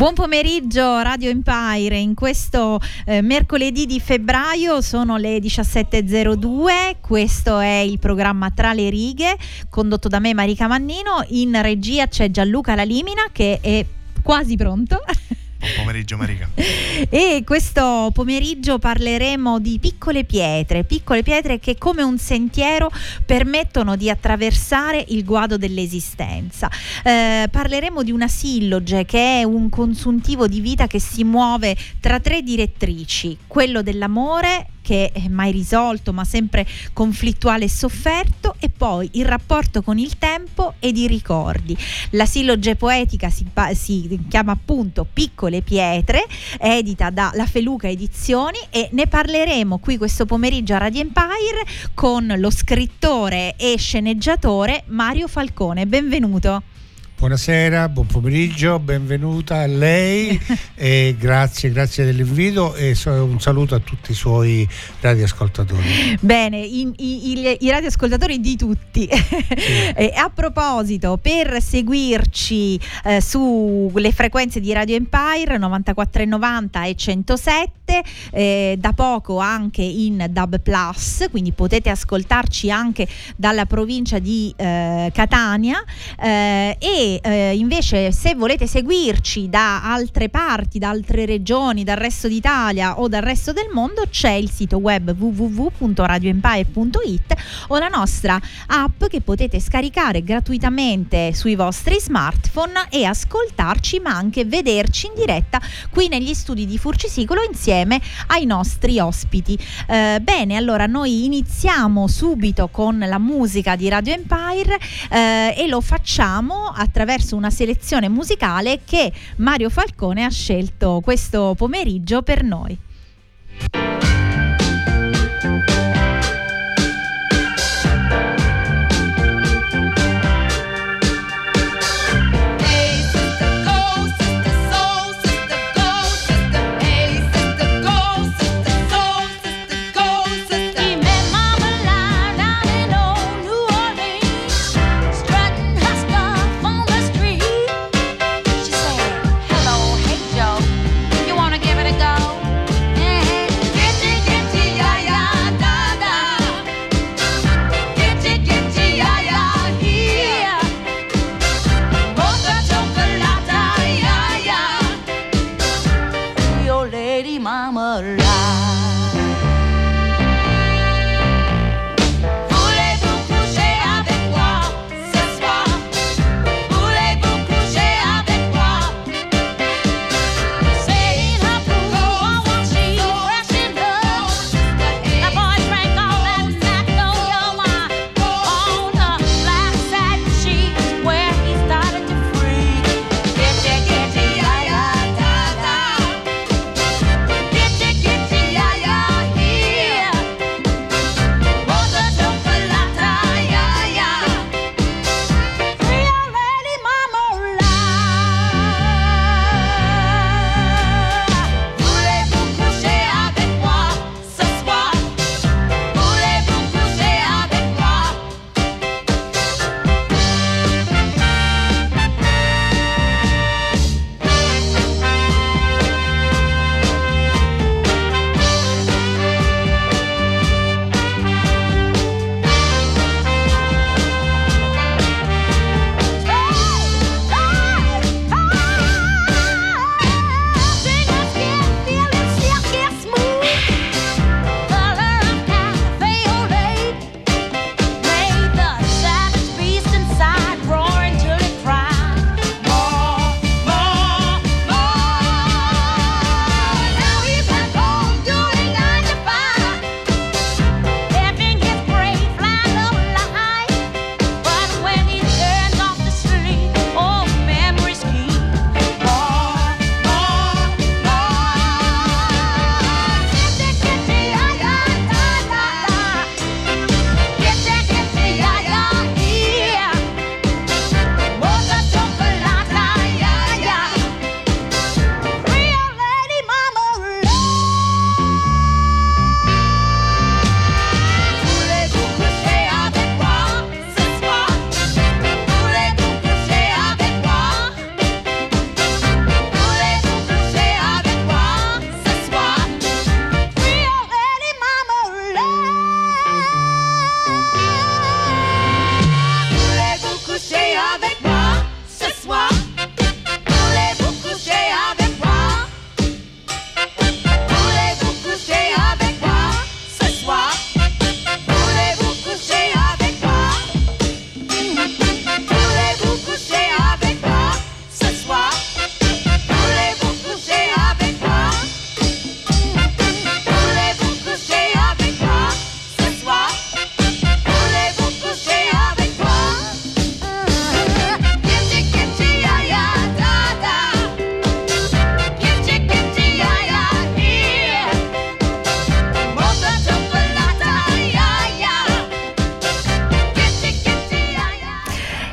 Buon pomeriggio Radio Empire, in questo eh, mercoledì di febbraio sono le 17.02, questo è il programma Tra le righe condotto da me Marica Mannino, in regia c'è Gianluca Lalimina che è quasi pronto. Buon pomeriggio Marica. E questo pomeriggio parleremo di piccole pietre, piccole pietre che come un sentiero permettono di attraversare il guado dell'esistenza. Eh, parleremo di una silloge che è un consuntivo di vita che si muove tra tre direttrici, quello dell'amore, che è mai risolto ma sempre conflittuale e sofferto e poi il rapporto con il tempo ed i ricordi. La silloge poetica si, si chiama appunto Piccole Pietre, edita da La Feluca Edizioni e ne parleremo qui questo pomeriggio a Radio Empire con lo scrittore e sceneggiatore Mario Falcone. Benvenuto. Buonasera, buon pomeriggio, benvenuta a lei e grazie, grazie dell'invito e un saluto a tutti i suoi radioascoltatori. Bene, i, i, i radioascoltatori di tutti. Sì. e a proposito, per seguirci eh, sulle frequenze di Radio Empire 94,90 e 107, eh, da poco anche in Dub Plus, quindi potete ascoltarci anche dalla provincia di eh, Catania eh, eh, invece se volete seguirci da altre parti, da altre regioni, dal resto d'Italia o dal resto del mondo, c'è il sito web www.radioempire.it o la nostra app che potete scaricare gratuitamente sui vostri smartphone e ascoltarci ma anche vederci in diretta qui negli studi di Furcisicolo insieme ai nostri ospiti. Eh, bene, allora noi iniziamo subito con la musica di Radio Empire eh, e lo facciamo attraverso una selezione musicale che Mario Falcone ha scelto questo pomeriggio per noi.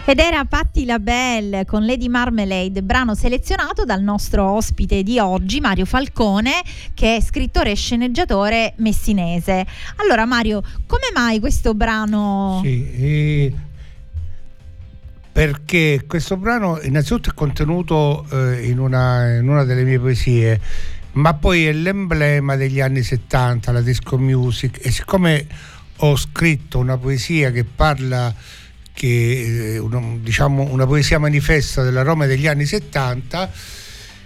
Ed era Patti Labelle con Lady Marmalade, brano selezionato dal nostro ospite di oggi, Mario Falcone, che è scrittore e sceneggiatore messinese. Allora Mario, come mai questo brano? Sì, eh, perché questo brano innanzitutto è contenuto eh, in, una, in una delle mie poesie, ma poi è l'emblema degli anni 70, la disco music, e siccome ho scritto una poesia che parla che eh, una, diciamo una poesia manifesta della Roma degli anni 70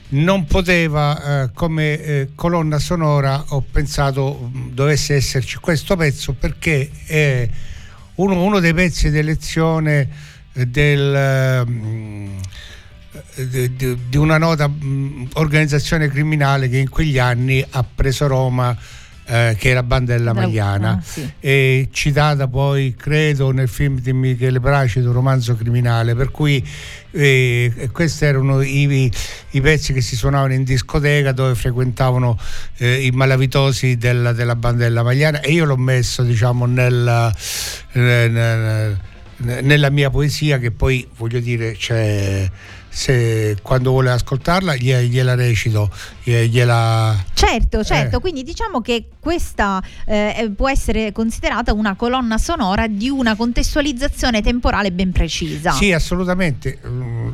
non poteva eh, come eh, colonna sonora ho pensato dovesse esserci questo pezzo perché è uno, uno dei pezzi d'elezione del, mm, di, di, di, una nota mh, organizzazione criminale che in quegli anni ha preso Roma eh, che era Bandella Magliana, ah, sì. e citata poi credo nel film di Michele Bracido, Romanzo criminale, per cui eh, questi erano i, i, pezzi che si suonavano in discoteca dove frequentavano eh, i malavitosi della, della Bandella Magliana e io l'ho messo diciamo nella, nella, nella mia poesia che poi voglio dire c'è se quando vuole ascoltarla gliela recito, gliela... Certo, certo, eh. quindi diciamo che questa eh, può essere considerata una colonna sonora di una contestualizzazione temporale ben precisa. Sì, assolutamente. Mm,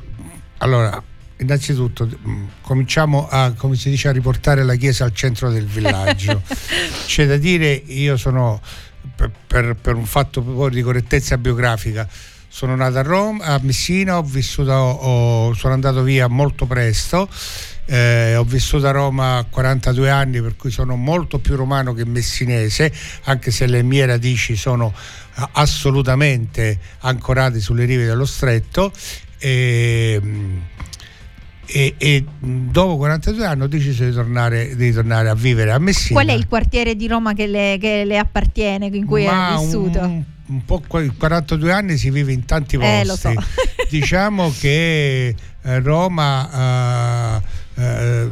allora, innanzitutto mm, cominciamo a, come si dice, a riportare la chiesa al centro del villaggio. C'è da dire, io sono, per, per, per un fatto di correttezza biografica, sono nato a Roma, a Messina, ho vissuto, ho, sono andato via molto presto. Eh, ho vissuto a Roma 42 anni, per cui sono molto più romano che messinese, anche se le mie radici sono eh, assolutamente ancorate sulle rive dello stretto. E, e, e, dopo 42 anni ho deciso di tornare, di tornare, a vivere a Messina. Qual è il quartiere di Roma che le, che le appartiene, in cui hai vissuto? Un, un po' 42 anni si vive in tanti posti. Eh, so. diciamo che eh, Roma eh, eh,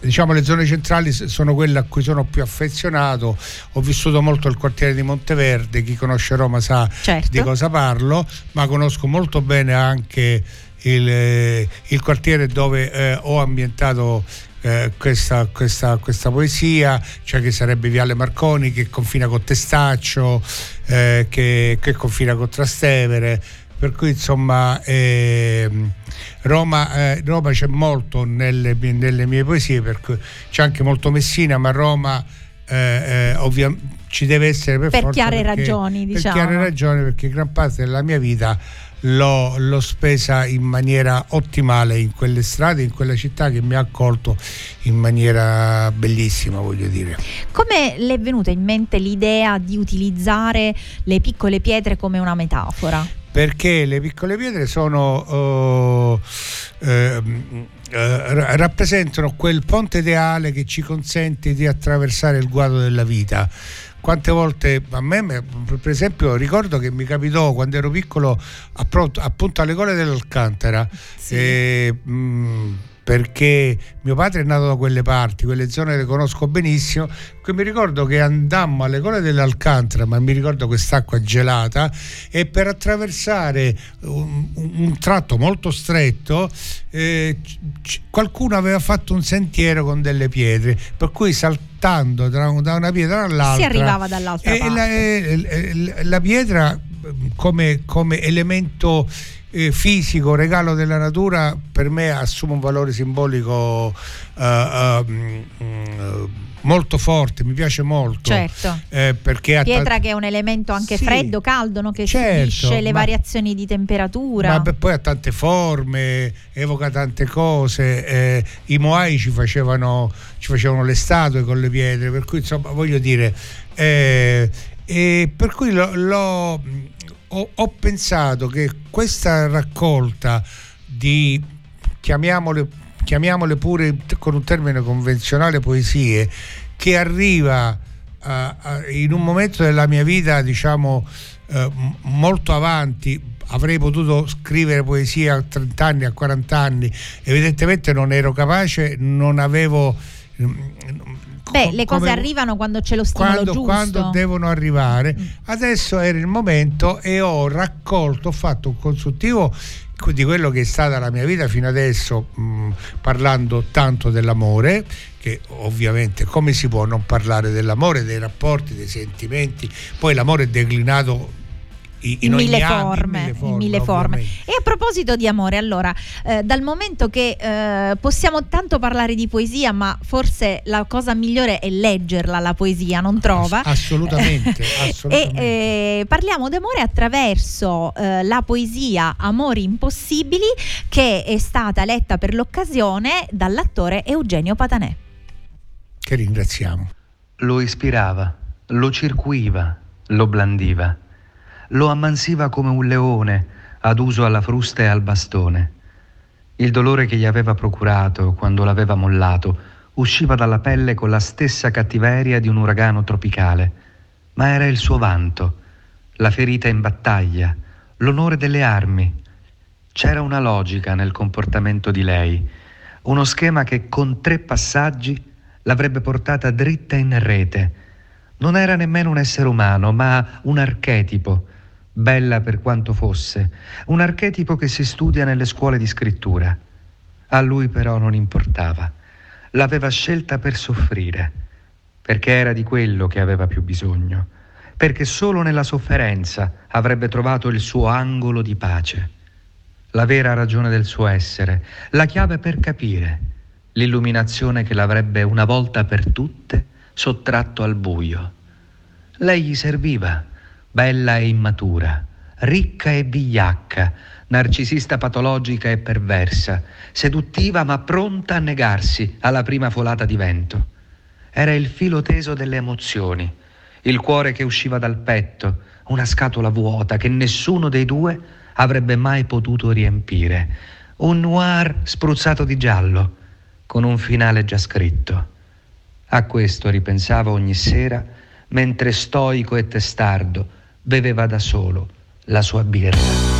diciamo le zone centrali sono quelle a cui sono più affezionato ho vissuto molto il quartiere di Monteverde chi conosce Roma sa certo. di cosa parlo ma conosco molto bene anche il, eh, il quartiere dove eh, ho ambientato eh, questa, questa, questa, poesia, cioè che sarebbe Viale Marconi che confina con Testaccio, eh, che, che, confina con Trastevere, per cui insomma eh, Roma, eh, Roma, c'è molto nelle, nelle, mie poesie, perché c'è anche molto Messina, ma Roma eh, ovviamente ci deve essere per, per forza chiare perché, ragioni, diciamo. Per chiare ragioni, perché gran parte della mia vita l'ho, l'ho, spesa in maniera ottimale in quelle strade, in quella città che mi ha accolto in maniera bellissima, voglio dire. Come le è venuta in mente l'idea di utilizzare le piccole pietre come una metafora? Perché le piccole pietre sono... Uh, uh, Uh, rappresentano quel ponte ideale che ci consente di attraversare il guado della vita quante volte a me, per esempio, ricordo che mi capitò quando ero piccolo appunto alle gole dell'Alcantara. Sì. E, mh, mm, perché mio padre è nato da quelle parti, quelle zone le conosco benissimo. Mi ricordo che andammo alle gole dell'Alcantara, ma mi ricordo quest'acqua gelata, e per attraversare un, un tratto molto stretto, eh, c- qualcuno aveva fatto un sentiero con delle pietre, per cui saltando da una pietra all'altra si arrivava dall'altra parte. La, e, la, pietra come, come elemento eh, fisico, regalo della natura, per me assume un valore simbolico uh, uh, molto forte, mi piace molto. Certo. Eh, perché Pietra ta- che è un elemento anche sì, freddo, caldo, no? che certo, subisce le ma, variazioni di temperatura. Ma poi ha tante forme, evoca tante cose. Eh, I Moai ci facevano, ci facevano le statue con le pietre, per cui insomma voglio dire... Eh, e per cui l'ho, l'ho ho, ho pensato che questa raccolta di, chiamiamole, chiamiamole pure con un termine convenzionale, poesie, che arriva in un momento della mia vita, diciamo, uh, molto avanti, avrei potuto scrivere poesia a 30 anni, a 40 anni, evidentemente non ero capace, non avevo Beh, le cose arrivano quando c'è lo stimolo quando, giusto. Quando devono arrivare. Mm. Adesso era il momento e ho raccolto, ho fatto un consultivo di quello che è stata la mia vita fino adesso, mh, parlando tanto dell'amore, che ovviamente come si può non parlare dell'amore, dei rapporti, dei sentimenti, poi l'amore è declinato in, mille, forme, in mille forme. in mille forme. E a proposito di amore, allora, eh, dal momento che eh, possiamo tanto parlare di poesia, ma forse la cosa migliore è leggerla la poesia, non trova? Assolutamente. assolutamente. e eh, parliamo d'amore attraverso eh, la poesia Amori impossibili che è stata letta per l'occasione dall'attore Eugenio Patanè. Che ringraziamo. Lo ispirava, lo circuiva, lo blandiva lo ammansiva come un leone, ad uso alla frusta e al bastone. Il dolore che gli aveva procurato quando l'aveva mollato usciva dalla pelle con la stessa cattiveria di un uragano tropicale, ma era il suo vanto, la ferita in battaglia, l'onore delle armi. C'era una logica nel comportamento di lei, uno schema che con tre passaggi l'avrebbe portata dritta in rete. Non era nemmeno un essere umano, ma un archetipo, bella per quanto fosse, un archetipo che si studia nelle scuole di scrittura. A lui però non importava. L'aveva scelta per soffrire, perché era di quello che aveva più bisogno, perché solo nella sofferenza avrebbe trovato il suo angolo di pace, la vera ragione del suo essere, la chiave per capire, l'illuminazione che l'avrebbe una volta per tutte sottratto al buio. Lei gli serviva bella e immatura, ricca e vigliacca, narcisista patologica e perversa, seduttiva ma pronta a negarsi alla prima folata di vento. Era il filo teso delle emozioni, il cuore che usciva dal petto, una scatola vuota che nessuno dei due avrebbe mai potuto riempire, un noir spruzzato di giallo, con un finale già scritto. A questo ripensava ogni sera, mentre stoico e testardo beveva da solo la sua birra.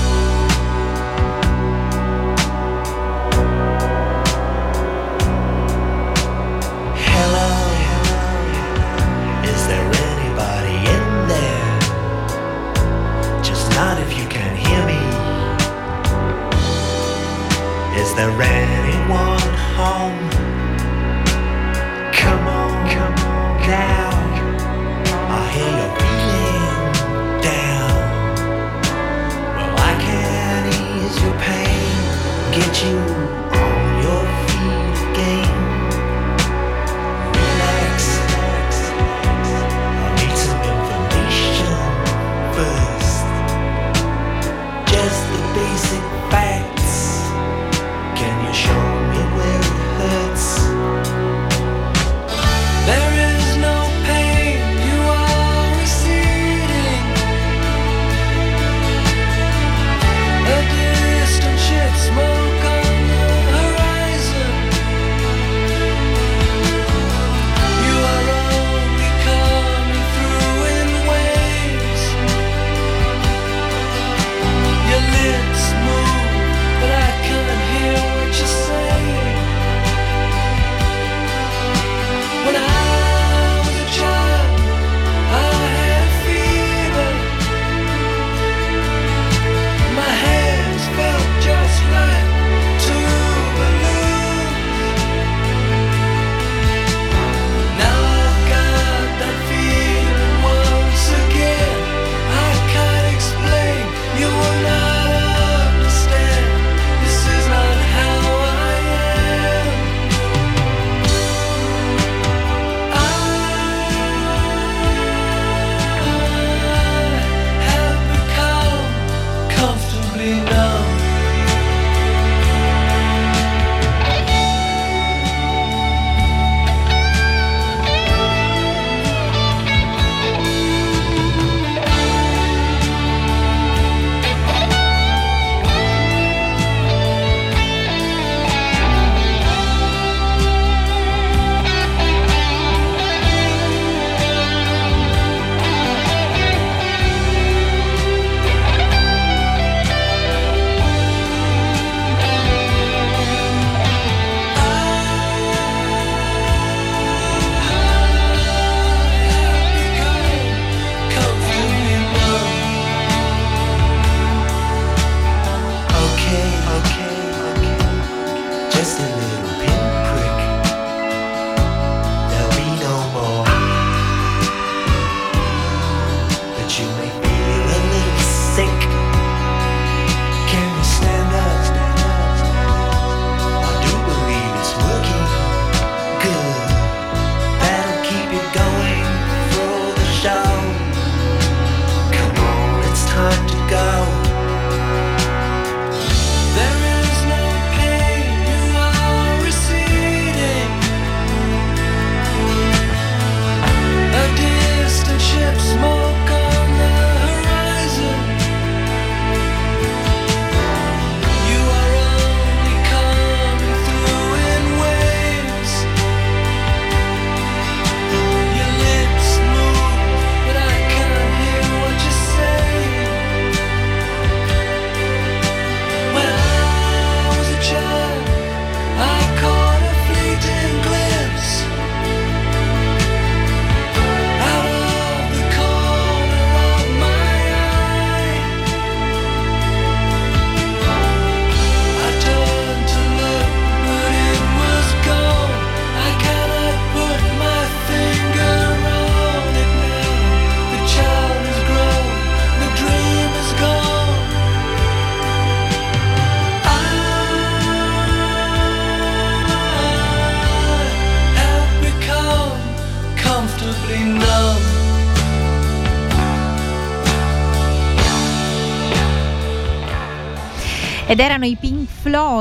Ed erano i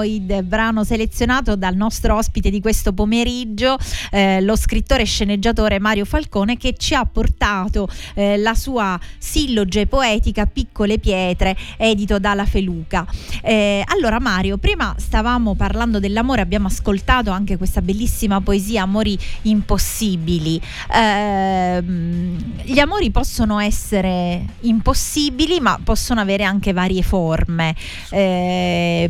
Floyd, brano selezionato dal nostro ospite di questo pomeriggio, eh, lo scrittore e sceneggiatore Mario Falcone, che ci ha portato eh, la sua silloge poetica Piccole pietre, edito dalla Feluca. Eh, allora Mario, prima stavamo parlando dell'amore, abbiamo ascoltato anche questa bellissima poesia Amori impossibili. Ehm, gli amori possono essere impossibili, ma possono avere anche varie forme. Eh,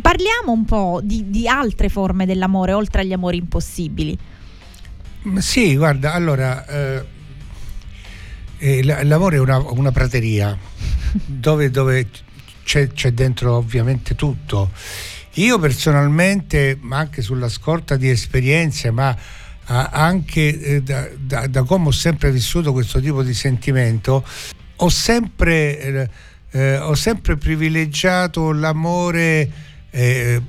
parliamo un po' di, di altre forme dell'amore, oltre agli amori impossibili. Sì, guarda, allora, eh, eh, l'amore è una, una prateria dove, dove c'è, c'è, dentro ovviamente tutto. Io personalmente, ma anche sulla scorta di esperienze, ma anche eh, da, da, da, come ho sempre vissuto questo tipo di sentimento, ho sempre eh, eh, ho sempre privilegiato l'amore eh,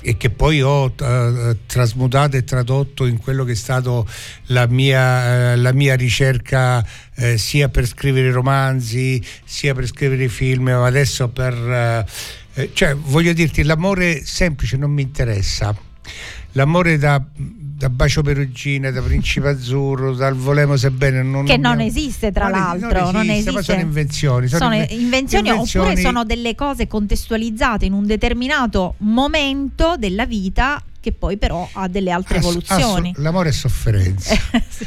e che poi ho eh, trasmutato e tradotto in quello che è stato la mia, eh, la mia ricerca eh, sia per scrivere romanzi sia per scrivere film. Ma adesso per eh, cioè voglio dirti l'amore semplice non mi interessa. L'amore da da Bacio Perugina, da Principe Azzurro, dal Volemo Sebbene. Non che non esiste tra l'altro. Non esiste, non esiste. ma sono invenzioni. Sono, sono invenzioni, invenzioni, oppure sono delle cose contestualizzate in un determinato momento della vita che poi però ha delle altre ass- evoluzioni. Ass- l'amore è sofferenza. sì.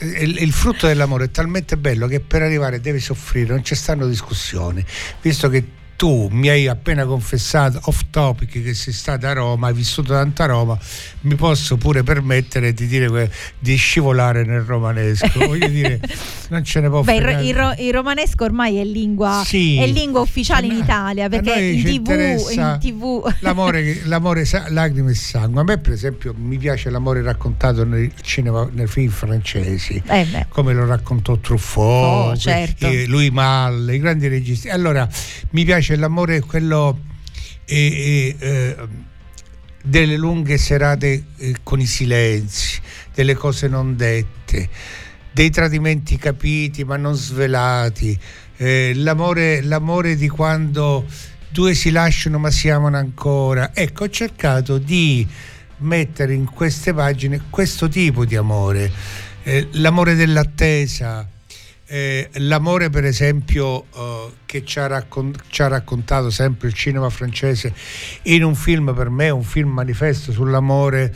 il, il, frutto dell'amore è talmente bello che per arrivare devi soffrire, non ci stanno discussioni. Visto che tu mi hai appena confessato off topic che sei stata a Roma, hai vissuto tanto a Roma, mi posso pure permettere di dire di scivolare nel romanesco. Voglio dire, non ce ne può Beh, il, il, il, romanesco ormai è lingua, sì, è lingua ufficiale in Italia perché in TV, in TV, L'amore, l'amore lacrime e sangue. A me, per esempio, mi piace l'amore raccontato nel cinema, nei film francesi, eh come lo raccontò Truffaut, oh, certo. Louis Malle, i grandi registi. Allora, mi piace invece l'amore è quello eh, eh, delle lunghe serate eh, con i silenzi, delle cose non dette, dei tradimenti capiti ma non svelati, eh, l'amore, l'amore di quando due si lasciano ma si amano ancora. Ecco, ho cercato di mettere in queste pagine questo tipo di amore, eh, l'amore dell'attesa, eh, l'amore per esempio eh, che ci ha, raccon- ci ha, raccontato sempre il cinema francese in un film per me, un film manifesto sull'amore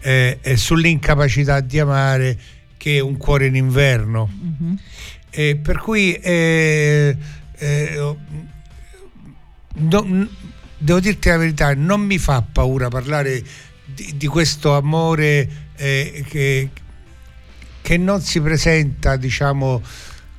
eh, e sull'incapacità di amare che è un cuore in inverno. Mm-hmm. per cui eh, eh, no, devo dirti la verità, non mi fa paura parlare di, di questo amore eh, che, che non si presenta, diciamo,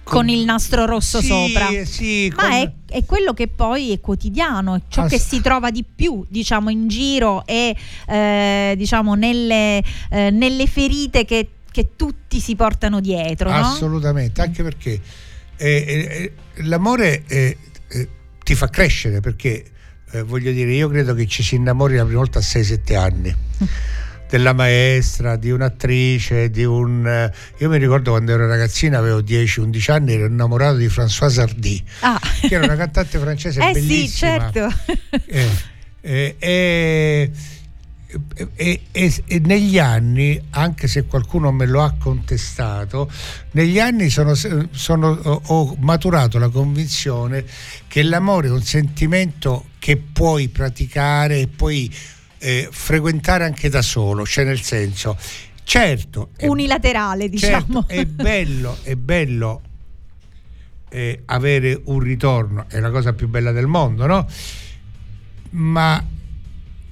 con il nastro rosso sì, sopra. Sì, Ma è, è, quello che poi è quotidiano, è ciò Ass- che si trova di più, diciamo, in giro e eh, diciamo nelle, eh, nelle ferite che, che, tutti si portano dietro. Assolutamente, no? anche perché eh, eh l'amore eh, eh, ti fa crescere, perché voglio dire, io credo che ci si innamori la prima volta a 6-7 anni. della maestra, di un'attrice, di un... Eh, io mi ricordo quando ero ragazzina, avevo 10-11 anni, ero innamorato di Françoise Hardy, ah. che era una cantante francese eh bellissima. Sì, certo. Eh, eh, e, e, e, negli anni, anche se qualcuno me lo ha contestato, negli anni sono, sono, ho maturato la convinzione che l'amore è un sentimento che puoi praticare e poi eh, frequentare anche da solo, cioè nel senso, certo... Unilaterale, diciamo. Certo, è bello, è bello eh, avere un ritorno, è la cosa più bella del mondo, no? Ma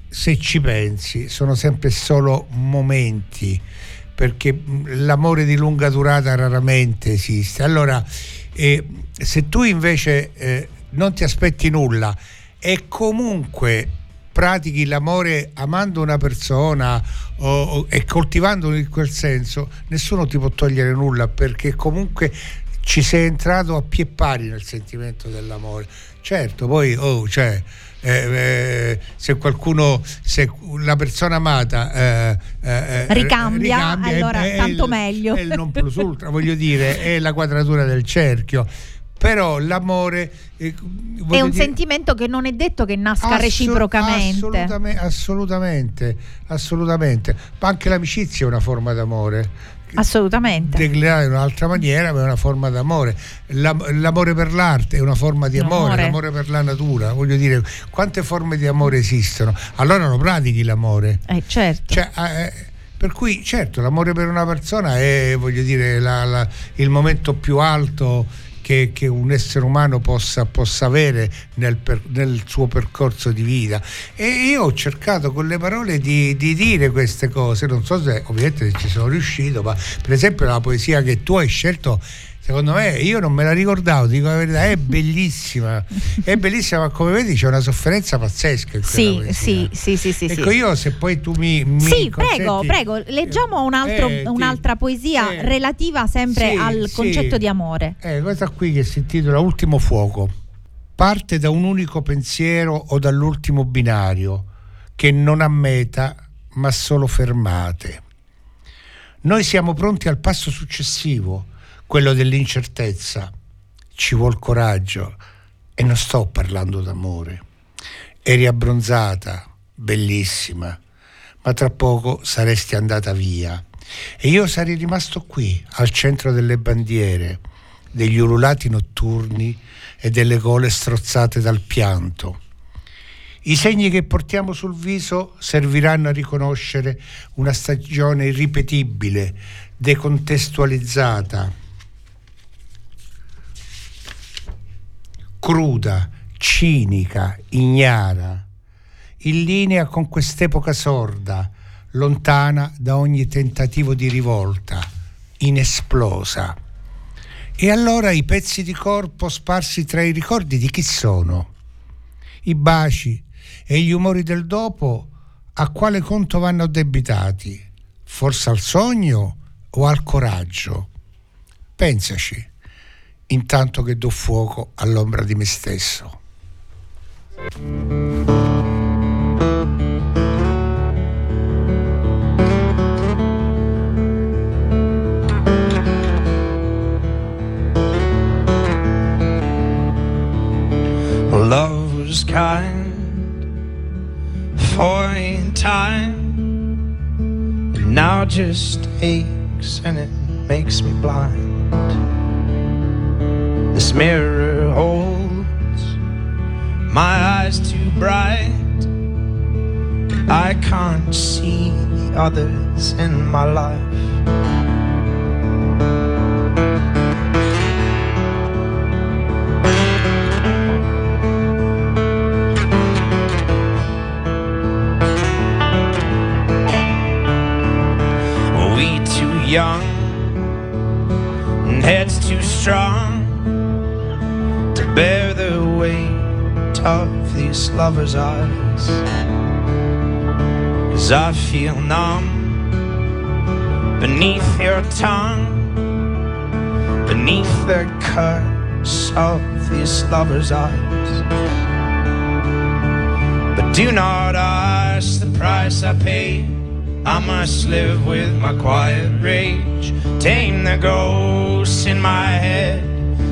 se ci pensi, sono sempre solo momenti, perché l'amore di lunga durata raramente esiste. Allora, eh, se tu invece eh, non ti aspetti nulla e comunque pratichi l'amore amando una persona o, o, e coltivandolo in quel senso, nessuno ti può togliere nulla perché comunque ci sei entrato a pie pari nel sentimento dell'amore. Certo, poi oh, cioè, eh, eh, se qualcuno, se la persona amata eh, eh, eh ricambia, ricambia, allora è, tanto è meglio. È il non plus ultra, voglio dire, è la quadratura del cerchio però l'amore eh, è un dire, sentimento che non è detto che nasca assolut- reciprocamente. assolutamente, assolutamente assolutamente. Ma anche l'amicizia è una forma d'amore. Assolutamente. Declinata in un'altra maniera ma è una forma d'amore. L'amore per l'arte è una forma di amore, amore l'amore per la natura. Voglio dire quante forme di amore esistono? Allora lo pratichi l'amore. Eh certo. Cioè, eh, per cui certo l'amore per una persona è voglio dire la, la, il momento più alto che, che un essere umano possa, possa avere nel, per, nel, suo percorso di vita. E io ho cercato con le parole di, di dire queste cose, non so se ovviamente ci sono riuscito, ma per esempio la poesia che tu hai scelto secondo me io non me la ricordavo dico la verità è bellissima. È bellissima ma come vedi c'è una sofferenza pazzesca sì sì, sì sì sì ecco sì. io se poi tu mi, mi sì prego prego leggiamo un altro, eh, un'altra poesia eh, relativa sempre sì, al concetto sì. di amore. Eh, questa qui che si intitola Ultimo fuoco. Parte da un unico pensiero o dall'ultimo binario che non ha meta ma solo fermate. Noi siamo pronti al passo successivo quello dell'incertezza. Ci vuol coraggio e non sto parlando d'amore. Eri abbronzata, bellissima, ma tra poco saresti andata via e io sarei rimasto qui, al centro delle bandiere, degli ululati notturni e delle gole strozzate dal pianto. I segni che portiamo sul viso serviranno a riconoscere una stagione irripetibile, decontestualizzata, cruda, cinica, ignara, in linea con quest'epoca sorda, lontana da ogni tentativo di rivolta, inesplosa. E allora i pezzi di corpo sparsi tra i ricordi di chi sono? I baci e gli umori del dopo a quale conto vanno addebitati? Forse al sogno o al coraggio? Pensaci intanto che do fuoco all'ombra di me stesso. Love was kind for a time, and now just aches and it makes me blind. This mirror holds my eyes too bright. I can't see the others in my life. We too young of these lovers' eyes. Cause I feel numb beneath your tongue, beneath the curse of these lovers' eyes. But do not ask the price I pay. I must live with my quiet rage, tame the ghosts in my head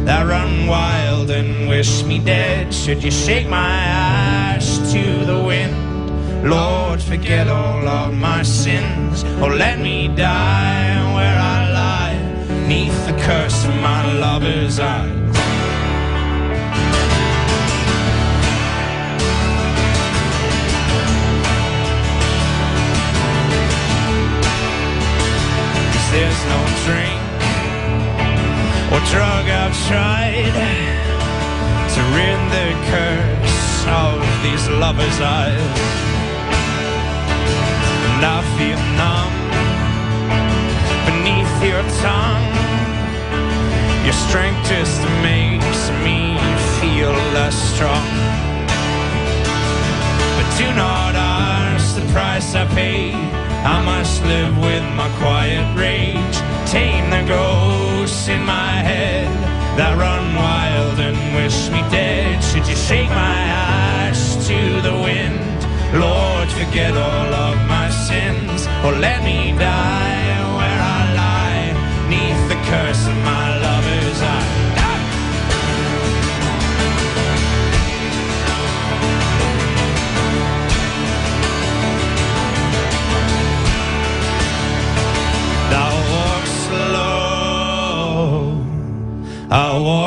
that run wild and wish me dead. Should you shake my ash to the wind? Lord, forget all of my sins, or let me die where I lie, neath the curse of my lover's eyes. there's no drink what drug I've tried the curse of these lovers' eyes. And I feel numb beneath your tongue. Your strength just makes me feel less strong. But do not ask the price I paid. I must live with my quiet rage tame the ghosts in my head that run wild and wish me dead. Should you shake my ash to the wind? Lord, forget all of my sins, or let me die I walk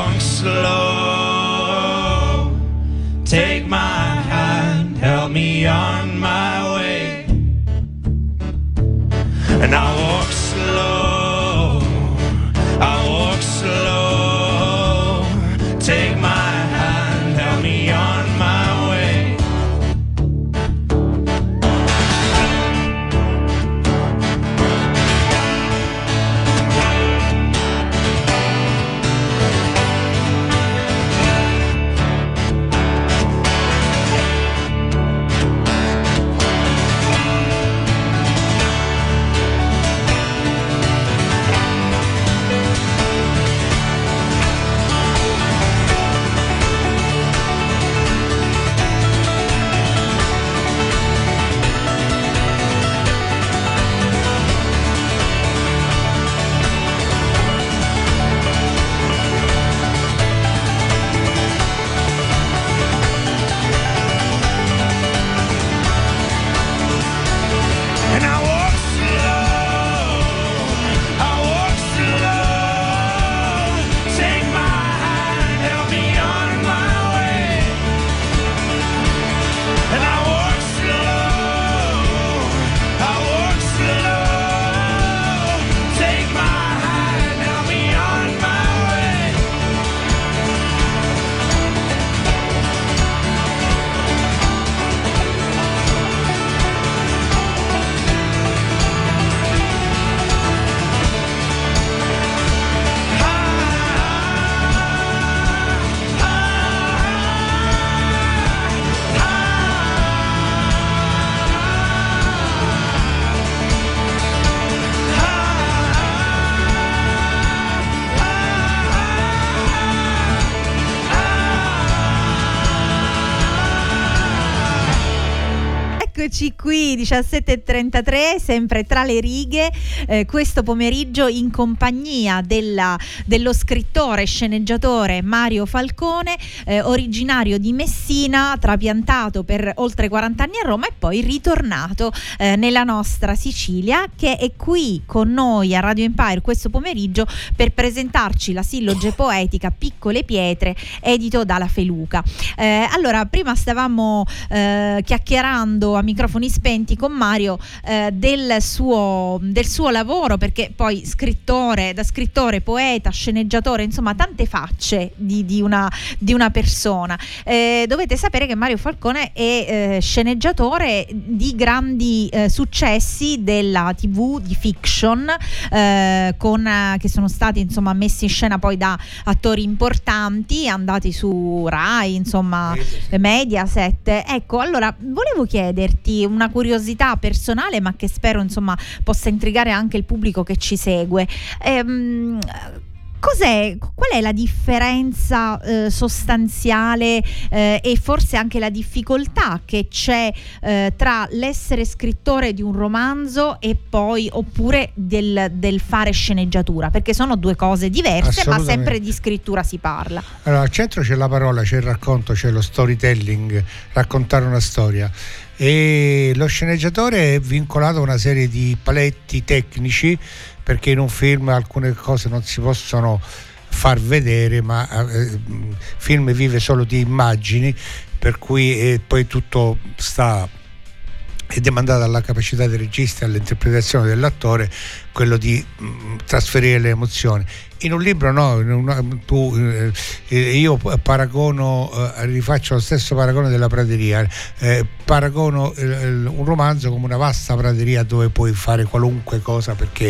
Eccoci qui 17.33 sempre tra le righe eh, questo pomeriggio in compagnia della- dello scrittore e sceneggiatore Mario Falcone eh, originario di Messina trapiantato per oltre 40 anni a Roma e poi ritornato eh, nella nostra Sicilia che è qui con noi a Radio Empire questo pomeriggio per presentarci la silloge poetica Piccole pietre edito dalla Feluca. Eh, allora prima stavamo eh, chiacchierando a microfoni spenti con Mario eh, del, suo, del suo lavoro perché poi scrittore, da scrittore, poeta, sceneggiatore, insomma tante facce di, di una, di una persona. Eh, dovete sapere che Mario Falcone è eh, sceneggiatore di grandi eh, successi della tv, di fiction, eh, con, che sono stati insomma messi in scena poi da attori importanti, andati su Rai, insomma Mediaset. Ecco, allora volevo chiederti una curiosità personale, ma che spero insomma possa intrigare anche il pubblico che ci segue. Ehm, Cos'è, qual è la differenza eh, sostanziale eh, e forse anche la difficoltà che c'è eh, tra l'essere scrittore di un romanzo e poi oppure del, del fare sceneggiatura? Perché sono due cose diverse, ma sempre di scrittura si parla. Allora, al centro c'è la parola, c'è il racconto, c'è lo storytelling, raccontare una storia. E lo sceneggiatore è vincolato a una serie di paletti tecnici perché in un film alcune cose non si possono far vedere, ma eh, il film vive solo di immagini, per cui eh, poi tutto sta è demandato alla capacità del regista e all'interpretazione dell'attore quello di mh, trasferire le emozioni. In un libro no, una- tu, eh, eh, io paragono, eh, rifaccio lo stesso paragone della prateria, eh, paragono eh, un romanzo come una vasta prateria dove puoi fare qualunque cosa perché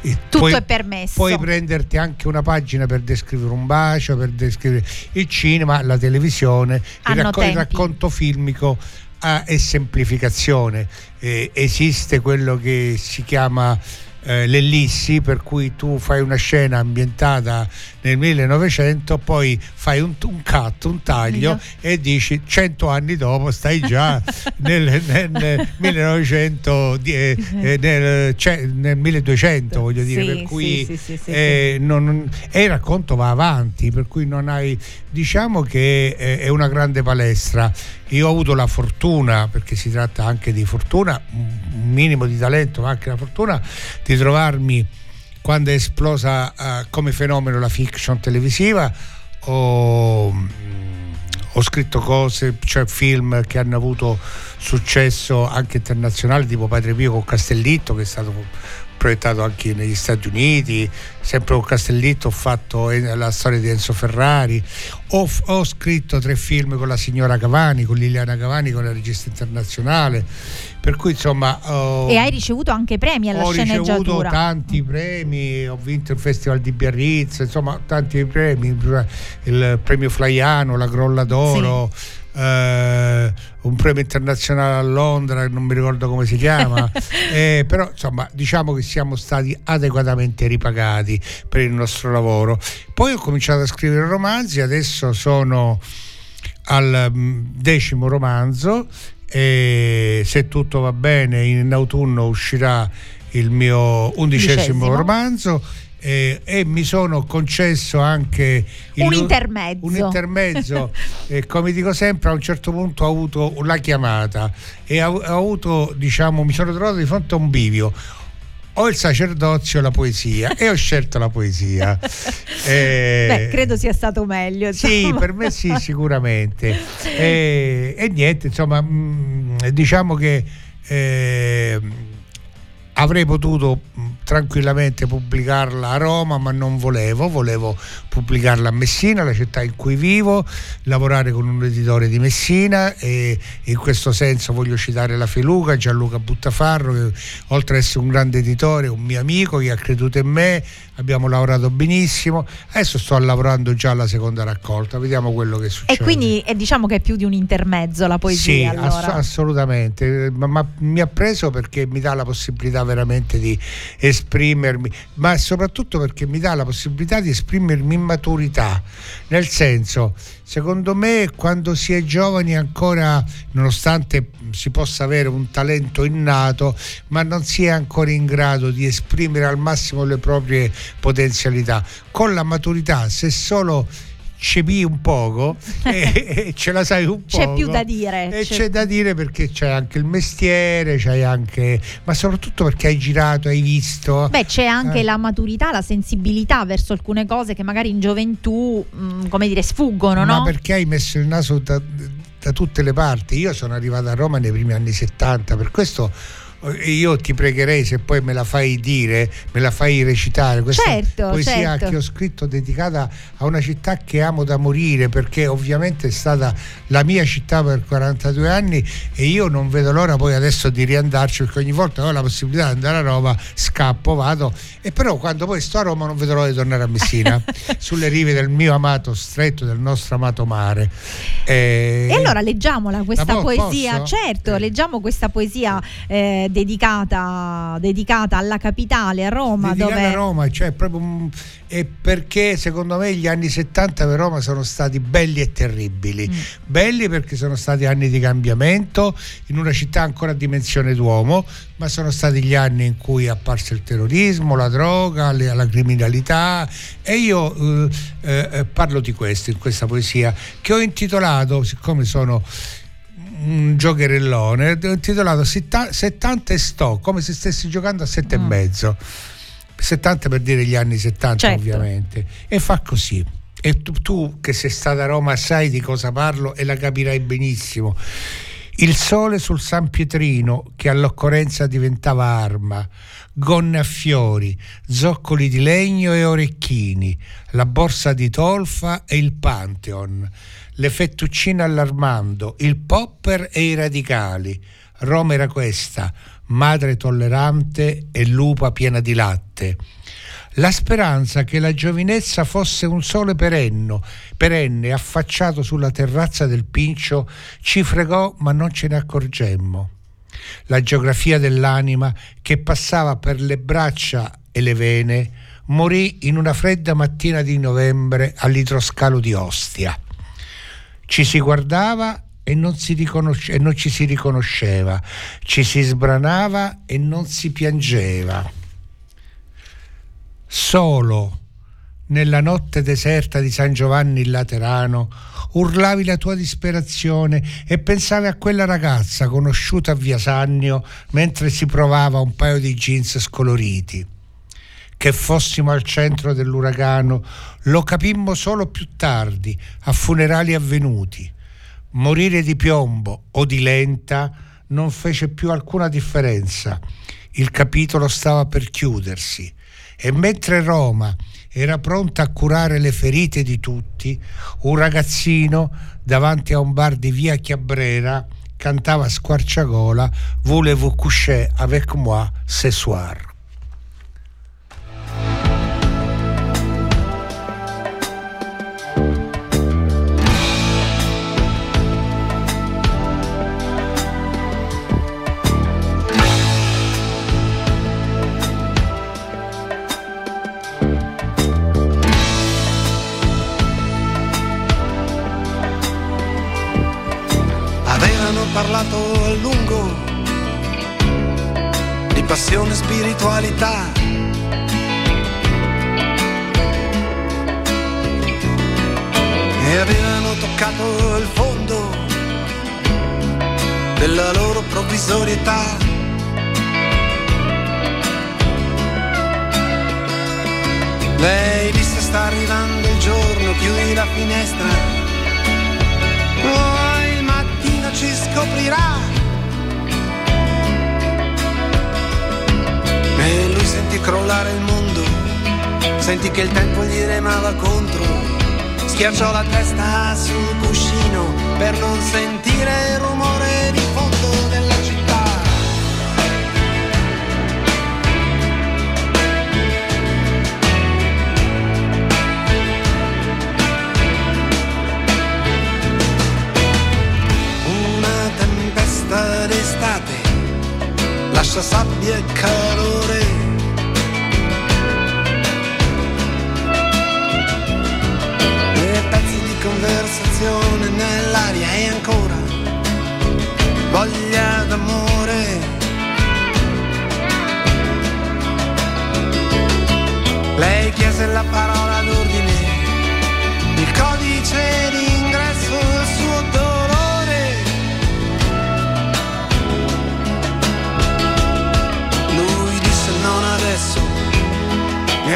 eh, Tutto puoi- è permesso. Puoi prenderti anche una pagina per descrivere un bacio, per descrivere il cinema, la televisione, il, racco- il racconto filmico è semplificazione. Esiste quello che si chiama eh, l'ellissi per cui tu fai una scena ambientata nel 1900 poi fai un, un cut, un taglio e dici 100 anni dopo stai già nel, nel, nel 1900 eh, eh, nel, nel, 1200 voglio dire Sì, per cui sì, sì, sì, sì, eh, non- e il racconto va avanti per cui non hai diciamo che eh, è una grande palestra io ho avuto la fortuna perché si tratta anche di fortuna un minimo di talento ma anche la fortuna di trovarmi quando è esplosa eh, come fenomeno la fiction televisiva. Ho, mm, ho scritto cose, cioè film che hanno avuto successo anche internazionale tipo Padre Pio con Castellitto che è stato proiettato anche negli Stati Uniti sempre con Castellitto ho fatto eh, la storia di Enzo Ferrari. Ho, ho scritto tre film con la signora Cavani con Liliana Cavani con la regista internazionale. Per cui insomma ho- E hai ricevuto anche premi alla ho ricevuto sceneggiatura. tanti premi, ho vinto il Festival di Biarritz, insomma tanti premi, il premio Flaiano, la Grolla d'Oro, eh, un premio internazionale a Londra, non mi ricordo come si chiama, eh, però insomma diciamo che siamo stati adeguatamente ripagati per il nostro lavoro. Poi ho cominciato a scrivere romanzi, adesso sono al mm, decimo romanzo e se tutto va bene in autunno uscirà il mio undicesimo Undicesimo. romanzo eh, e mi sono concesso anche il- Un intermezzo. un intermezzo e come dico sempre a un certo punto ho avuto la chiamata e ho, ho avuto diciamo mi sono trovato di fronte a un bivio o il sacerdozio o la poesia e ho scelto la poesia Eh, Beh, credo sia stato meglio. sì, insomma. per me sì, sicuramente. E, e niente, insomma, mh, diciamo che eh, avrei potuto mh, tranquillamente pubblicarla a Roma, ma non volevo, volevo pubblicarla a Messina, la città in cui vivo, lavorare con un editore di Messina e in questo senso voglio citare la Feluca, Gianluca Buttafarro, che oltre ad essere un grande editore, è un mio amico che ha creduto in me, abbiamo lavorato benissimo, adesso sto lavorando già alla seconda raccolta, vediamo quello che succede. E quindi eh, diciamo che è più di un intermezzo la poesia. Sì, allora. ass- assolutamente, ma, ma mi ha preso perché mi dà la possibilità veramente di esprimermi, ma soprattutto perché mi dà la possibilità di esprimermi in maturità, nel senso, secondo me quando si è giovani ancora, nonostante si possa avere un talento innato, ma non si è ancora in grado di esprimere al massimo le proprie potenzialità. Con la maturità, se solo cepi un poco e, e ce la sai un po'. C'è più da dire, E c'è- c'è da dire perché c'è anche il mestiere, c'hai anche, ma soprattutto perché hai girato, hai visto. Beh, c'è anche Eh. la maturità, la sensibilità verso alcune cose che magari in gioventù, mh, come dire, sfuggono, ma no? perché hai messo il naso da, da tutte le parti? Io sono arrivato a Roma nei primi anni 70, per questo io ti pregherei se poi me la fai dire, me la fai recitare, questa Certo, poesia certo. che ho scritto dedicata a una città che amo da morire perché ovviamente è stata la mia città per 42 anni e io non vedo l'ora poi adesso di riandarci perché ogni volta che ho la possibilità di andare a Roma scappo, vado e però quando poi sto a Roma non vedo l'ora di tornare a Messina sulle rive del mio amato stretto, del nostro amato mare. Eh, E allora leggiamola questa poesia, posso? certo, Eh. leggiamo questa poesia eh, dedicata, dedicata alla capitale, a Roma, dedicata dove a Roma, cioè proprio un- e perché secondo me gli anni 70 per Roma sono stati belli e terribili. Mm. Belli perché sono stati anni di cambiamento in una città ancora a dimensione d'uomo, ma sono stati gli anni in cui è apparso il terrorismo, la droga, le- la criminalità e io eh, eh, eh, parlo di questo in questa poesia che ho intitolato, siccome sono un giocherellone, intitolato Setta- 70 e sto, come se stessi giocando a sette Mm. e mezzo. 70 per dire gli anni 70 Certo. ovviamente. E fa così. E tu, tu che sei stata a Roma sai di cosa parlo e la capirai benissimo. Il sole sul San Pietrino che all'occorrenza diventava arma, gonne a fiori, zoccoli di legno e orecchini, la borsa di tolfa e il Pantheon, le fettuccine all'Armando, il popper e i radicali. Roma era questa, madre tollerante e lupa piena di latte. La speranza che la giovinezza fosse un sole perenno, perenne affacciato sulla terrazza del Pincio ci fregò ma non ce ne accorgemmo. la geografia dell'anima che passava per le braccia e le vene, morì in una fredda mattina di novembre all'idroscalo di Ostia. Ci si guardava e non, e non ci si riconosceva, ci si sbranava e non si piangeva. Solo nella notte deserta di San Giovanni il Laterano urlavi la tua disperazione e pensavi a quella ragazza conosciuta a Via Sannio mentre si provava un paio di jeans scoloriti. Che fossimo al centro dell'uragano lo capimmo solo più tardi, a funerali avvenuti. Morire di piombo o di lenta non fece più alcuna differenza. Il capitolo stava per chiudersi e mentre Roma era pronta a curare le ferite di tutti, un ragazzino davanti a un bar di via Chiabrera cantava a squarciagola Voulez-vous coucher avec moi ce soir.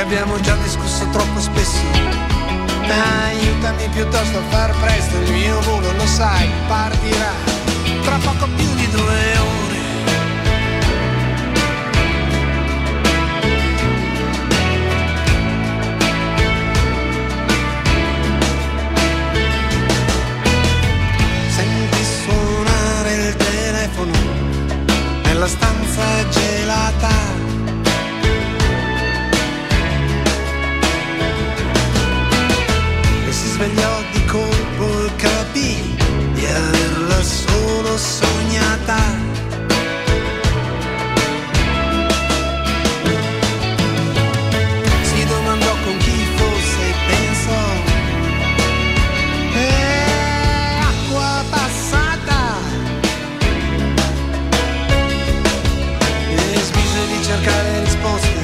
Abbiamo già discusso troppo spesso. Aiutami piuttosto a far presto, il mio volo lo sai, partirà tra poco più di due ore. Sognata. Si domandò con chi fosse e pensò, è acqua passata. E smise di cercare risposte,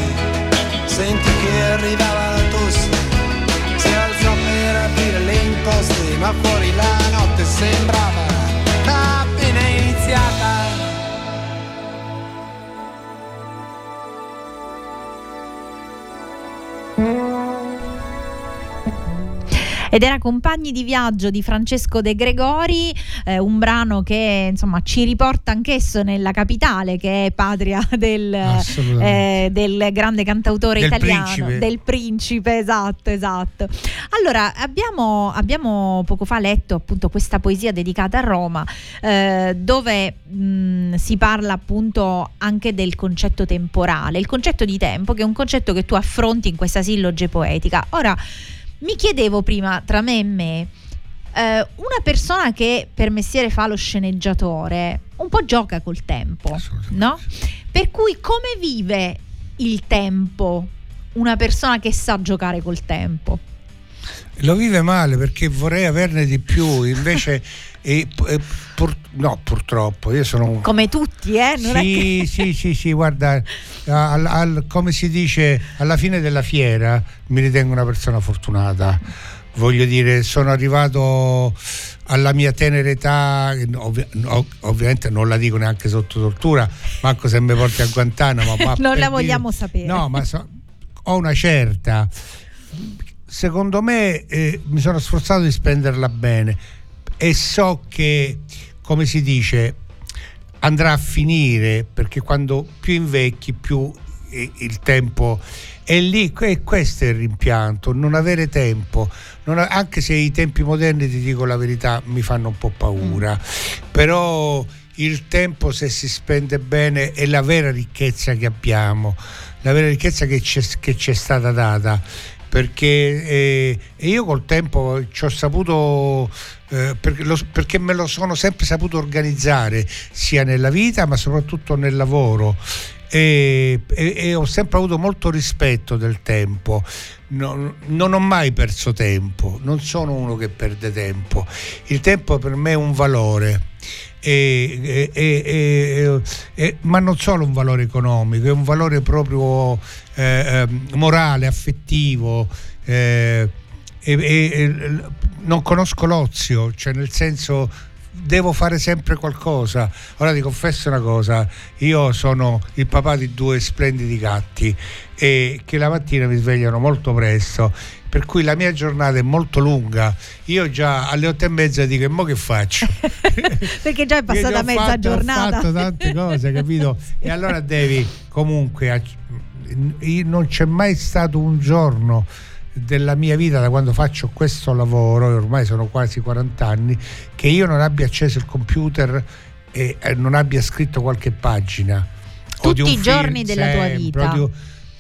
sentì che arrivava la tosse posti, ma fuori la notte sembrava ed era Compagni di viaggio di Francesco De Gregori, eh, un brano che insomma ci riporta anch'esso nella capitale che è patria del, eh, del grande cantautore del italiano, principe. del principe, esatto, esatto. Allora, abbiamo, abbiamo poco fa letto appunto questa poesia dedicata a Roma, eh, dove mh, si parla appunto anche del concetto temporale, il concetto di tempo, che è un concetto che tu affronti in questa silloge poetica. Ora, mi chiedevo prima, tra me e me, eh, una persona che per mestiere fa lo sceneggiatore, un po' gioca col tempo, no? Per cui come vive il tempo una persona che sa giocare col tempo? Lo vive male perché vorrei averne di più, invece e, e pur, no, purtroppo io sono come tutti, eh? Non sì, che... sì, sì, sì, guarda, al, al, come si dice, alla fine della fiera mi ritengo una persona fortunata. Voglio dire, sono arrivato alla mia tenera età, ovvi- ovviamente non la dico neanche sotto tortura, manco se mi porti a Guantanamo. Non la vogliamo dire, sapere. No, ma so, ho una certa secondo me eh, mi sono sforzato di spenderla bene e so che, come si dice, andrà a finire perché quando più invecchi più il tempo è lì e questo è il rimpianto non avere tempo. Non anche se i tempi moderni ti dico la verità mi fanno un po' paura. Mm. però il tempo se si spende bene è la vera ricchezza che abbiamo la vera ricchezza che ci è stata data perché eh, io col tempo ci ho saputo eh, perché, me lo sono sempre saputo organizzare sia nella vita ma soprattutto nel lavoro. E, e, e ho sempre avuto molto rispetto del tempo. Non, non ho mai perso tempo non sono uno che perde tempo. Il tempo per me è un valore e, e, e, ma non solo un valore economico, è un valore proprio eh, ehm, morale, affettivo. Eh, non conosco l'ozio, cioè nel senso devo fare sempre qualcosa. Ora ti confesso una cosa, io sono il papà di due splendidi gatti e che la mattina mi svegliano molto presto per cui la mia giornata è molto lunga. Io già alle otto e mezza dico: e mo che faccio? Perché già è passata mezza fatto, giornata. Ho fatto tante cose, capito? E allora devi comunque. Non c'è mai stato un giorno della mia vita da quando faccio questo lavoro, e ormai sono quasi 40 anni, che io non abbia acceso il computer e non abbia scritto qualche pagina. Tutti i giorni della tua vita. Di,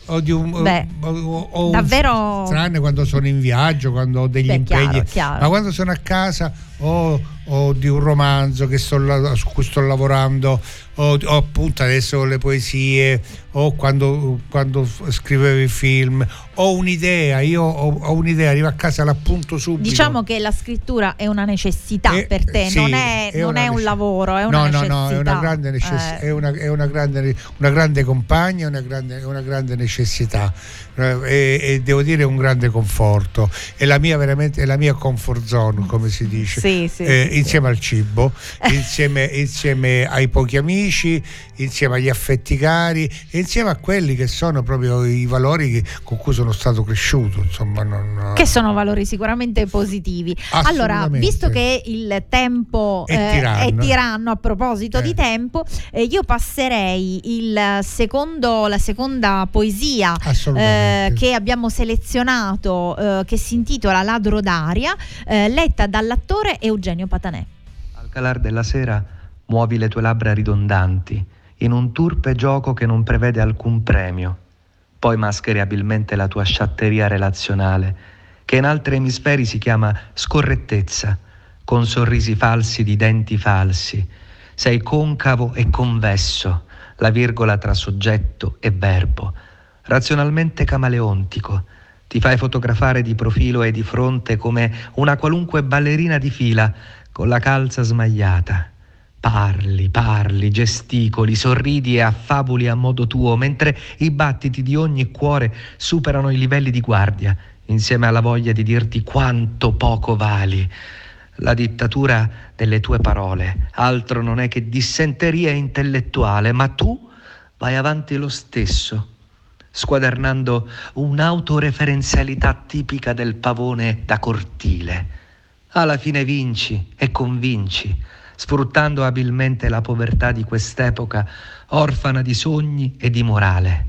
o di un Beh, o, o davvero un, tranne quando sono in viaggio quando ho degli Beh, impegni chiaro, chiaro. ma quando sono a casa o, o di un romanzo sto, su cui sto lavorando o, o, appunto adesso con le poesie o quando, quando scrivevo i film. Ho un'idea io ho, ho, un'idea arrivo a casa l'appunto subito. Diciamo che la scrittura è una necessità eh, per te sì, non, è, è, non è, un lavoro è una no, necessità no no è una grande necessità eh. è, una, è una, grande, una grande compagna una grande, una grande necessità. Eh, e, e, devo dire un grande conforto. È la mia veramente è la mia comfort zone come si dice. Sì, sì, eh, sì, insieme al cibo insieme, insieme ai pochi amici insieme agli affetti cari insieme a quelli che sono proprio i valori che, con cui sono stato cresciuto. Insomma, non, che sono valori sicuramente positivi. Allora, visto che il tempo è, eh, tiranno. è tiranno, a proposito eh. di tempo, eh, io passerei secondo, la seconda poesia eh, che abbiamo selezionato, eh, che si intitola Ladro d'aria, letta dall'attore Eugenio Patanè. Al calar della sera muovi le tue labbra ridondanti in un turpe gioco che non prevede alcun premio. Poi mascheri abilmente la tua sciatteria relazionale, che in altri emisferi si chiama scorrettezza, con sorrisi falsi di denti falsi. Sei concavo e convesso, la virgola tra soggetto e verbo, razionalmente camaleontico. Ti fai fotografare di profilo e di fronte come una qualunque ballerina di fila con la calza smagliata. Parli, parli, gesticoli, sorridi e affabuli a modo tuo, mentre i battiti di ogni cuore superano i livelli di guardia, insieme alla voglia di dirti quanto poco vali. La dittatura delle tue parole altro non è che dissenteria intellettuale, ma tu vai avanti lo stesso, squadernando un'autoreferenzialità tipica del pavone da cortile. Alla fine vinci e convinci sfruttando abilmente la povertà di quest'epoca, orfana di sogni e di morale.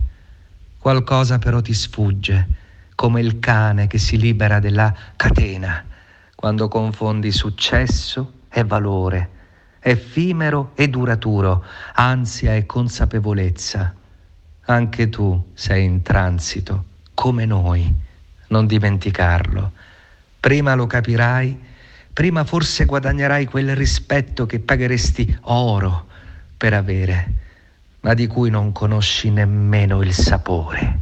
Qualcosa però ti sfugge, come il cane che si libera della catena, quando confondi successo e valore, effimero e duraturo, ansia e consapevolezza. Anche tu sei in transito, come noi, non dimenticarlo. Prima lo capirai prima forse guadagnerai quel rispetto che pagheresti oro per avere, ma di cui non conosci nemmeno il sapore.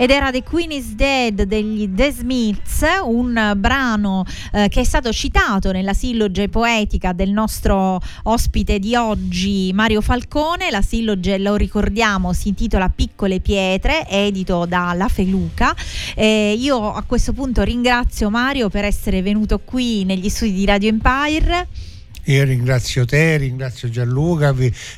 Ed era The Queen is Dead degli The Smiths, un brano eh, che è stato citato nella silloge poetica del nostro ospite di oggi Mario Falcone, la silloge lo ricordiamo si intitola Piccole pietre, edito da La Feluca. Eh, io a questo punto ringrazio Mario per essere venuto qui negli studi di Radio Empire. Io ringrazio te, ringrazio Gianluca,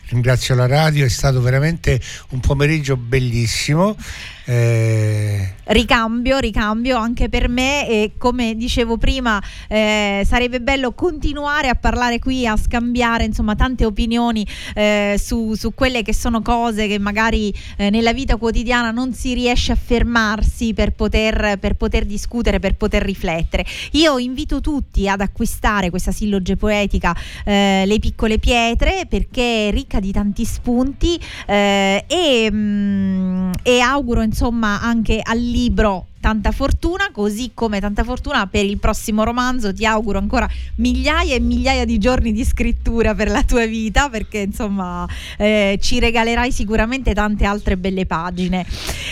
ringrazio la radio, è stato veramente un pomeriggio bellissimo. Eh... Ricambio, ricambio anche per me e come dicevo prima eh, sarebbe bello continuare a parlare qui, a scambiare insomma tante opinioni eh, su, su, quelle che sono cose che magari eh, nella vita quotidiana non si riesce a fermarsi per poter, per poter discutere, per poter riflettere. Io invito tutti ad acquistare questa silloge poetica eh, Le piccole pietre perché è ricca di tanti spunti eh, e, mh, mm, e auguro insomma anche al libro tanta fortuna, così come tanta fortuna per il prossimo romanzo. Ti auguro ancora migliaia e migliaia di giorni di scrittura per la tua vita, perché insomma eh, ci regalerai sicuramente tante altre belle pagine.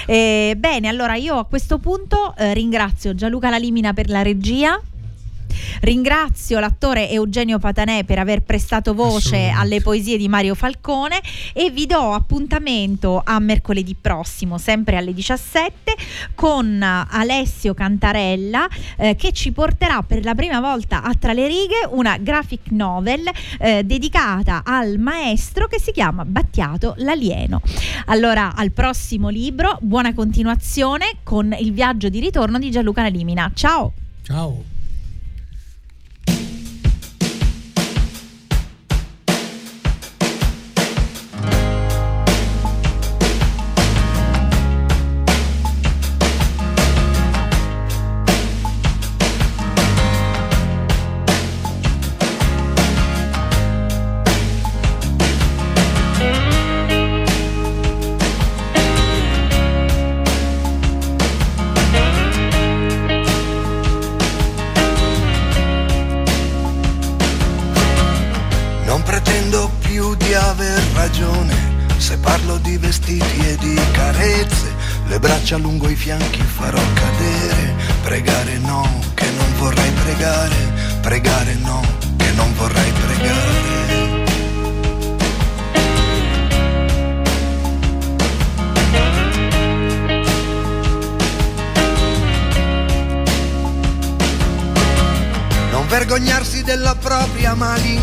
Eh, bene, allora io a questo punto eh, ringrazio Gianluca Lalimina per la regia. Ringrazio l'attore Eugenio Patanè per aver prestato voce alle poesie di Mario Falcone e vi do appuntamento a mercoledì prossimo, sempre alle 17, con Alessio Cantarella eh, che ci porterà per la prima volta a Tra le righe una graphic novel eh, dedicata al maestro che si chiama Battiato l'alieno. Allora, al prossimo libro, buona continuazione con il viaggio di ritorno di Gianluca Nalimina. Ciao! Ciao!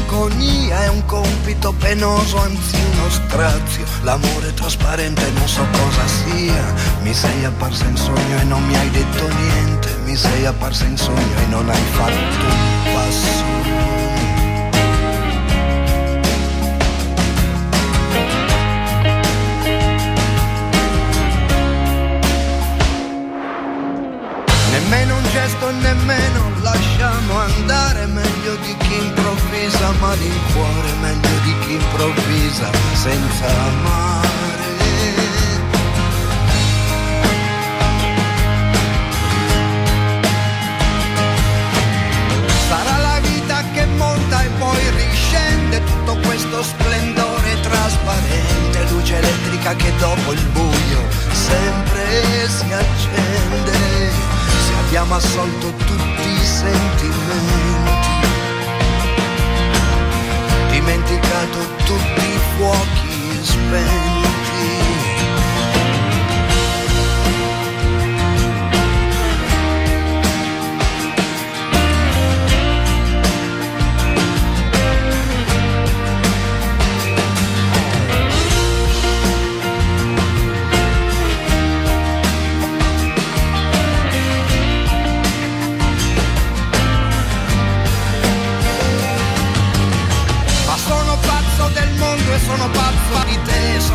Malinconia è un compito penoso, anzi uno strazio. L'amore trasparente non so cosa sia. Mi sei apparsa in sogno e non mi hai detto niente. Mi sei apparsa in sogno e non hai fatto un passo. Improvvisa malincuore, meglio di chi improvvisa senza amare. Sarà la vita che monta e poi riscende tutto questo splendore trasparente, luce elettrica che dopo il buio sempre si accende abbiamo assolto tutti i sentimenti, dimenticato tutti i fuochi spenti.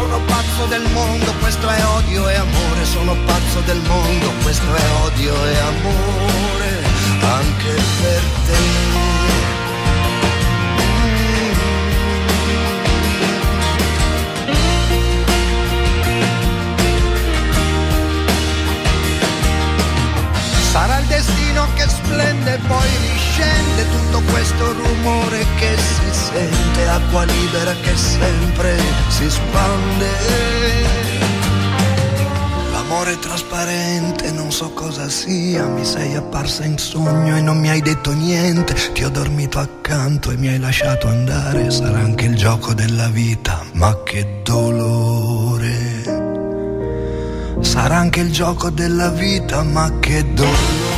Sono pazzo del mondo, questo è odio e amore, sono pazzo del mondo, questo è odio e amore, anche per te. Sarà il destino che splende e poi riscende tutto questo rumore che si sente, acqua libera che sempre si spande. L'amore trasparente, non so cosa sia, mi sei apparsa in sogno e non mi hai detto niente, ti ho dormito accanto e mi hai lasciato andare, sarà anche il gioco della vita, ma che dolore. Sarà anche il gioco della vita, ma che dolore.